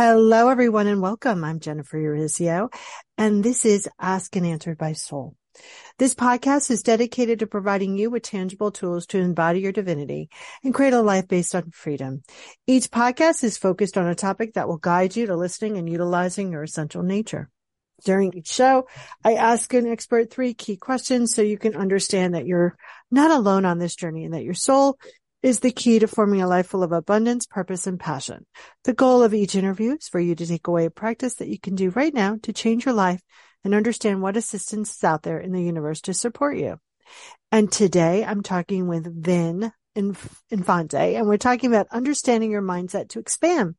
Hello, everyone, and welcome. I'm Jennifer Urezzio, and this is Ask and Answered by Soul. This podcast is dedicated to providing you with tangible tools to embody your divinity and create a life based on freedom. Each podcast is focused on a topic that will guide you to listening and utilizing your essential nature. During each show, I ask an expert three key questions so you can understand that you're not alone on this journey and that your soul is the key to forming a life full of abundance, purpose, and passion. The goal of each interview is for you to take away a practice that you can do right now to change your life and understand what assistance is out there in the universe to support you. And today I'm talking with Vin Infante, and we're talking about understanding your mindset to expand.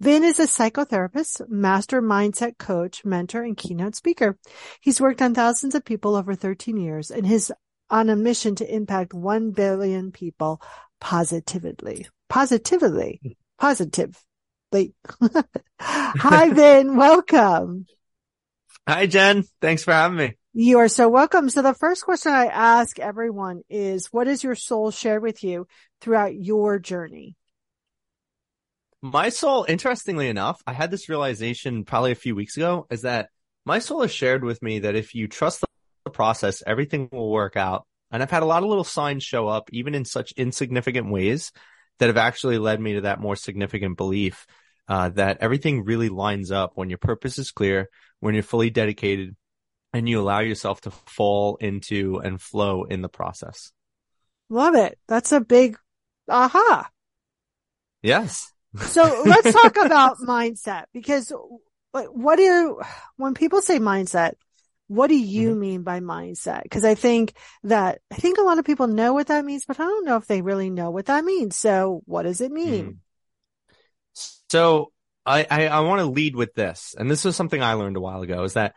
Vin is a psychotherapist, master mindset coach, mentor, and keynote speaker. He's worked on thousands of people over 13 years and his on a mission to impact 1 billion people positively, positively, hmm. positively. Hi, Vin. Welcome. Hi, Jen. Thanks for having me. You are so welcome. So the first question I ask everyone is, what has your soul shared with you throughout your journey? My soul, interestingly enough, I had this realization probably a few weeks ago is that my soul has shared with me that if you trust the process, everything will work out. And I've had a lot of little signs show up, even in such insignificant ways that have actually led me to that more significant belief uh, that everything really lines up when your purpose is clear, when you're fully dedicated, and you allow yourself to fall into and flow in the process. Love it. That's a big aha. Yes. so let's talk about mindset because what do when people say mindset, what do you mm-hmm. mean by mindset? Because I think that I think a lot of people know what that means, but I don't know if they really know what that means. So what does it mean? Mm. So I, I, I want to lead with this, and this was something I learned a while ago: is that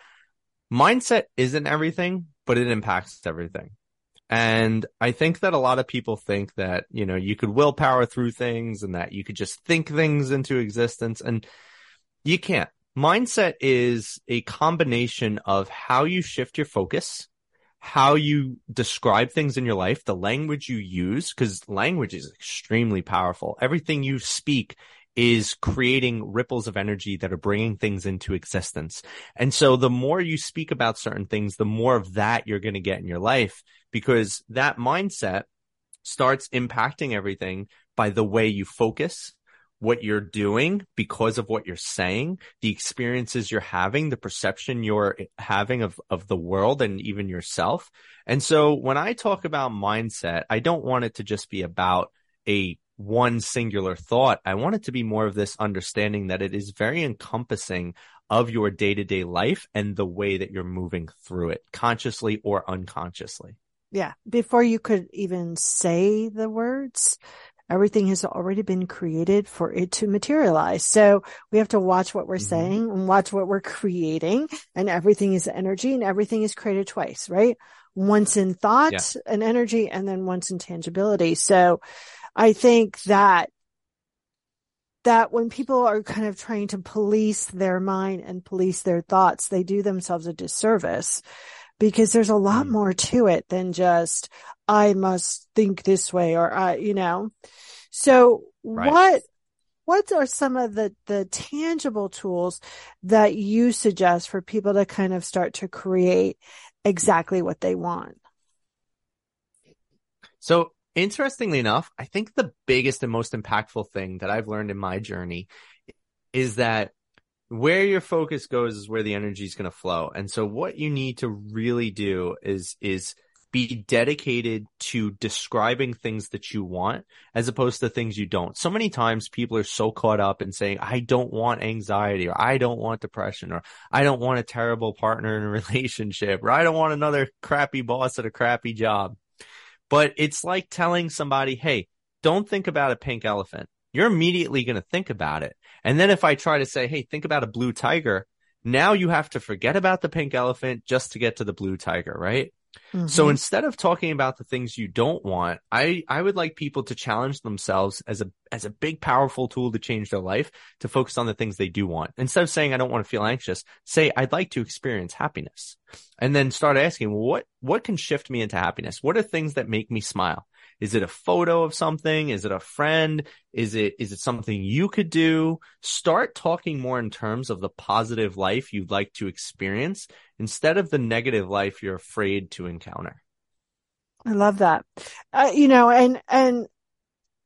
mindset isn't everything, but it impacts everything. And I think that a lot of people think that, you know, you could willpower through things and that you could just think things into existence and you can't mindset is a combination of how you shift your focus, how you describe things in your life, the language you use, because language is extremely powerful. Everything you speak is creating ripples of energy that are bringing things into existence. And so the more you speak about certain things, the more of that you're going to get in your life because that mindset starts impacting everything by the way you focus, what you're doing because of what you're saying, the experiences you're having, the perception you're having of, of the world and even yourself. And so when I talk about mindset, I don't want it to just be about a one singular thought. I want it to be more of this understanding that it is very encompassing of your day to day life and the way that you're moving through it consciously or unconsciously. Yeah. Before you could even say the words, Everything has already been created for it to materialize. So we have to watch what we're mm-hmm. saying and watch what we're creating and everything is energy and everything is created twice, right? Once in thought yeah. and energy and then once in tangibility. So I think that that when people are kind of trying to police their mind and police their thoughts, they do themselves a disservice because there's a lot mm. more to it than just, I must think this way or I, you know. So right. what what are some of the the tangible tools that you suggest for people to kind of start to create exactly what they want? So interestingly enough, I think the biggest and most impactful thing that I've learned in my journey is that where your focus goes is where the energy is going to flow. And so what you need to really do is, is be dedicated to describing things that you want as opposed to things you don't. So many times people are so caught up in saying, I don't want anxiety or I don't want depression or I don't want a terrible partner in a relationship or I don't want another crappy boss at a crappy job. But it's like telling somebody, Hey, don't think about a pink elephant. You're immediately going to think about it. And then if I try to say, Hey, think about a blue tiger. Now you have to forget about the pink elephant just to get to the blue tiger, right? Mm-hmm. So instead of talking about the things you don't want, I, I would like people to challenge themselves as a, as a big, powerful tool to change their life to focus on the things they do want. Instead of saying, I don't want to feel anxious, say, I'd like to experience happiness and then start asking, what, what can shift me into happiness? What are things that make me smile? Is it a photo of something? Is it a friend? Is it, is it something you could do? Start talking more in terms of the positive life you'd like to experience instead of the negative life you're afraid to encounter. I love that. Uh, you know, and, and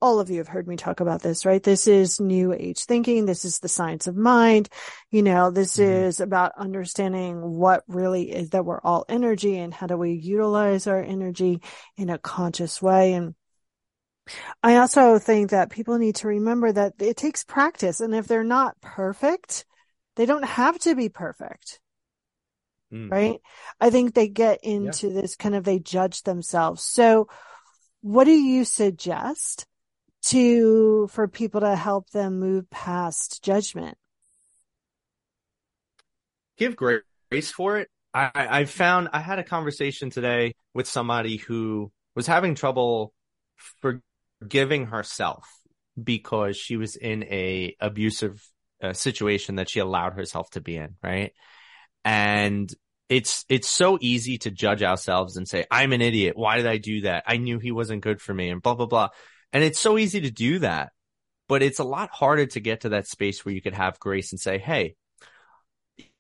all of you have heard me talk about this, right? This is new age thinking. This is the science of mind. You know, this mm-hmm. is about understanding what really is that we're all energy and how do we utilize our energy in a conscious way. And I also think that people need to remember that it takes practice. And if they're not perfect, they don't have to be perfect. Mm. Right. I think they get into yeah. this kind of, they judge themselves. So what do you suggest to for people to help them move past judgment. Give grace for it. I i found i had a conversation today with somebody who was having trouble forgiving herself because she was in a abusive uh, situation that she allowed herself to be in right? And it's it's so easy to judge ourselves and say i'm an idiot. Why did i do that? I knew he wasn't good for me and blah blah blah and it's so easy to do that, but it's a lot harder to get to that space where you could have grace and say, Hey,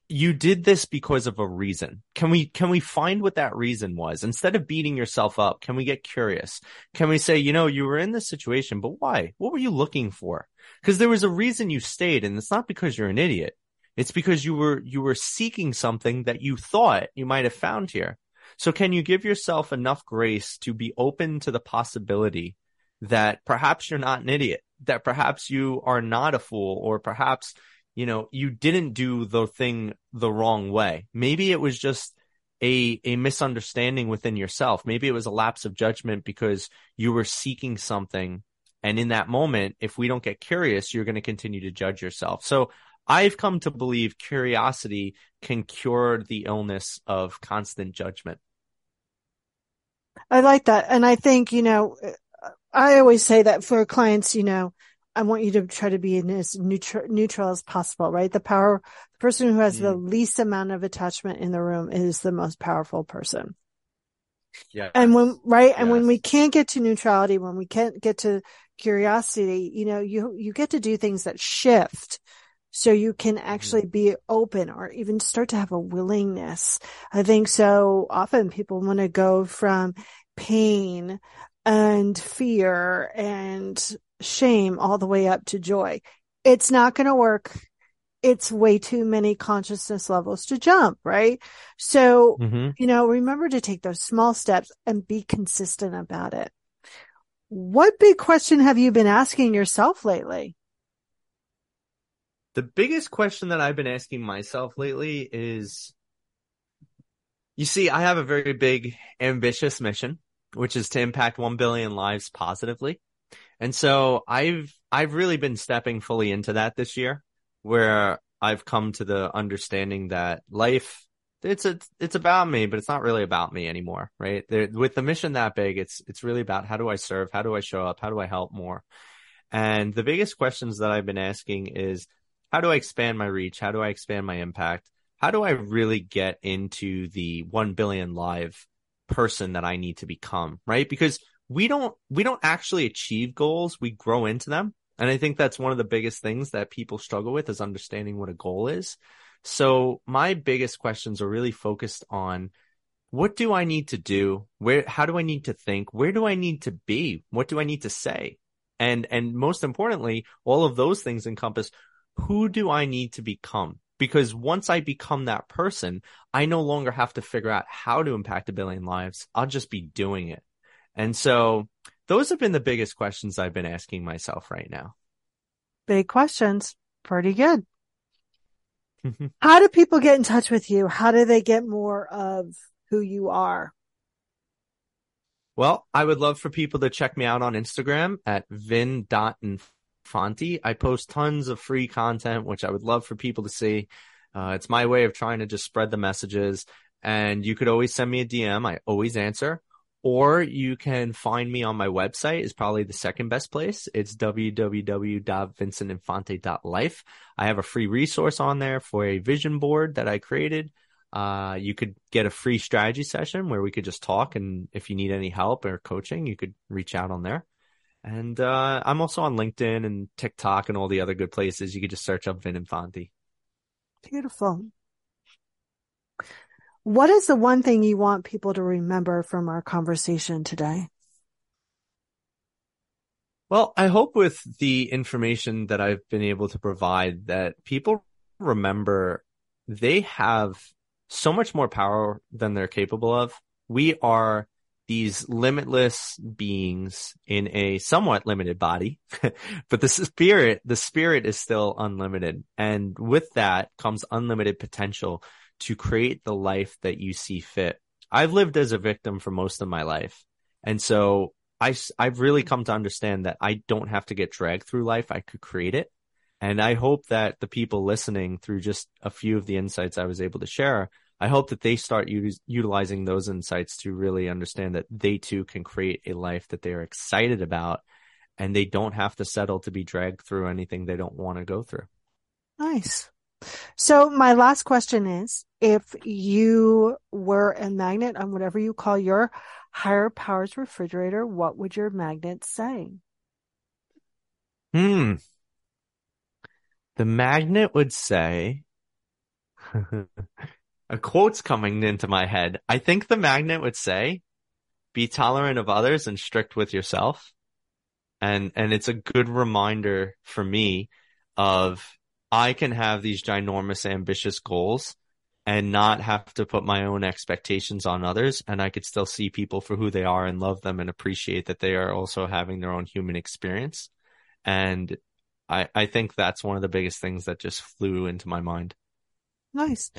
you did this because of a reason. Can we, can we find what that reason was? Instead of beating yourself up, can we get curious? Can we say, you know, you were in this situation, but why? What were you looking for? Because there was a reason you stayed and it's not because you're an idiot. It's because you were, you were seeking something that you thought you might have found here. So can you give yourself enough grace to be open to the possibility that perhaps you're not an idiot, that perhaps you are not a fool, or perhaps, you know, you didn't do the thing the wrong way. Maybe it was just a, a misunderstanding within yourself. Maybe it was a lapse of judgment because you were seeking something. And in that moment, if we don't get curious, you're going to continue to judge yourself. So I've come to believe curiosity can cure the illness of constant judgment. I like that. And I think, you know, I always say that for clients, you know, I want you to try to be in as neutral, neutral as possible, right? The power, the person who has mm. the least amount of attachment in the room is the most powerful person. Yeah. And when, right. Yes. And when we can't get to neutrality, when we can't get to curiosity, you know, you, you get to do things that shift. So you can actually mm. be open or even start to have a willingness. I think so often people want to go from pain and fear and shame all the way up to joy. It's not going to work. It's way too many consciousness levels to jump, right? So, mm-hmm. you know, remember to take those small steps and be consistent about it. What big question have you been asking yourself lately? The biggest question that I've been asking myself lately is, you see, I have a very big, ambitious mission which is to impact 1 billion lives positively. And so I've, I've really been stepping fully into that this year where I've come to the understanding that life, it's, a, it's about me, but it's not really about me anymore, right? There, with the mission that big, it's, it's really about how do I serve? How do I show up? How do I help more? And the biggest questions that I've been asking is, how do I expand my reach? How do I expand my impact? How do I really get into the 1 billion live person that I need to become, right? Because we don't, we don't actually achieve goals. We grow into them. And I think that's one of the biggest things that people struggle with is understanding what a goal is. So my biggest questions are really focused on what do I need to do? Where, how do I need to think? Where do I need to be? What do I need to say? And, and most importantly, all of those things encompass who do I need to become? Because once I become that person, I no longer have to figure out how to impact a billion lives. I'll just be doing it. And so those have been the biggest questions I've been asking myself right now. Big questions. Pretty good. how do people get in touch with you? How do they get more of who you are? Well, I would love for people to check me out on Instagram at vin.infante Fonty. I post tons of free content, which I would love for people to see. Uh, it's my way of trying to just spread the messages. And you could always send me a DM. I always answer. Or you can find me on my website is probably the second best place. It's www.vincentinfante.life. I have a free resource on there for a vision board that I created. Uh, you could get a free strategy session where we could just talk. And if you need any help or coaching, you could reach out on there. And, uh, I'm also on LinkedIn and TikTok and all the other good places. You could just search up Vin Infante. Beautiful. What is the one thing you want people to remember from our conversation today? Well, I hope with the information that I've been able to provide that people remember they have so much more power than they're capable of. We are these limitless beings in a somewhat limited body, but the spirit, the spirit is still unlimited. And with that comes unlimited potential to create the life that you see fit. I've lived as a victim for most of my life. And so I, I've really come to understand that I don't have to get dragged through life. I could create it. And I hope that the people listening through just a few of the insights I was able to share, I hope that they start u- utilizing those insights to really understand that they too can create a life that they're excited about and they don't have to settle to be dragged through anything they don't want to go through. Nice. So my last question is, if you were a magnet on whatever you call your higher powers refrigerator, what would your magnet say? Hmm. The magnet would say, a quote's coming into my head. I think the magnet would say, be tolerant of others and strict with yourself. And, and it's a good reminder for me of I can have these ginormous ambitious goals and not have to put my own expectations on others. And I could still see people for who they are and love them and appreciate that they are also having their own human experience. And I, I think that's one of the biggest things that just flew into my mind. Nice.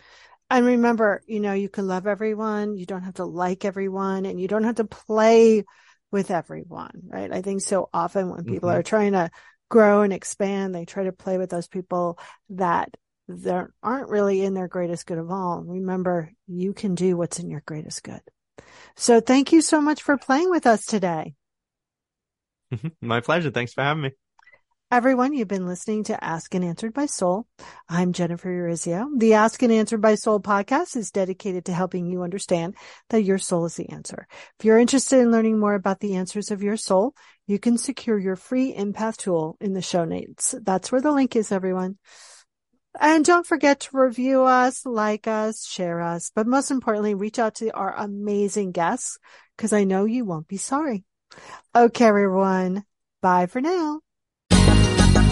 And remember, you know, you can love everyone. You don't have to like everyone and you don't have to play with everyone, right? I think so often when people mm-hmm. are trying to grow and expand, they try to play with those people that they aren't really in their greatest good of all. Remember, you can do what's in your greatest good. So thank you so much for playing with us today. My pleasure. Thanks for having me. Everyone, you've been listening to Ask and Answered by Soul. I'm Jennifer Urezzio. The Ask and Answered by Soul podcast is dedicated to helping you understand that your soul is the answer. If you're interested in learning more about the answers of your soul, you can secure your free empath tool in the show notes. That's where the link is, everyone. And don't forget to review us, like us, share us, but most importantly, reach out to our amazing guests because I know you won't be sorry. Okay, everyone. Bye for now.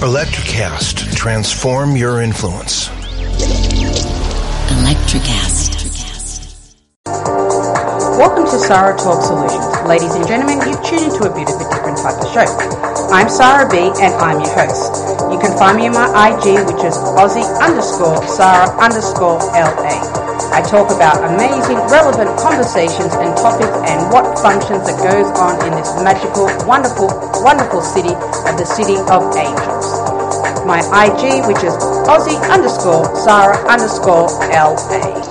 Electrocast. Transform your influence. Electrocast. Welcome to Sarah Talk Solutions. Ladies and gentlemen, you've tuned into a bit of a different type of show. I'm Sarah B and I'm your host. You can find me on my IG, which is Aussie underscore Sarah underscore LA. I talk about amazing, relevant conversations and topics and what functions that goes on in this magical, wonderful, wonderful city of the City of Angels. My IG, which is Aussie underscore Sarah underscore LA.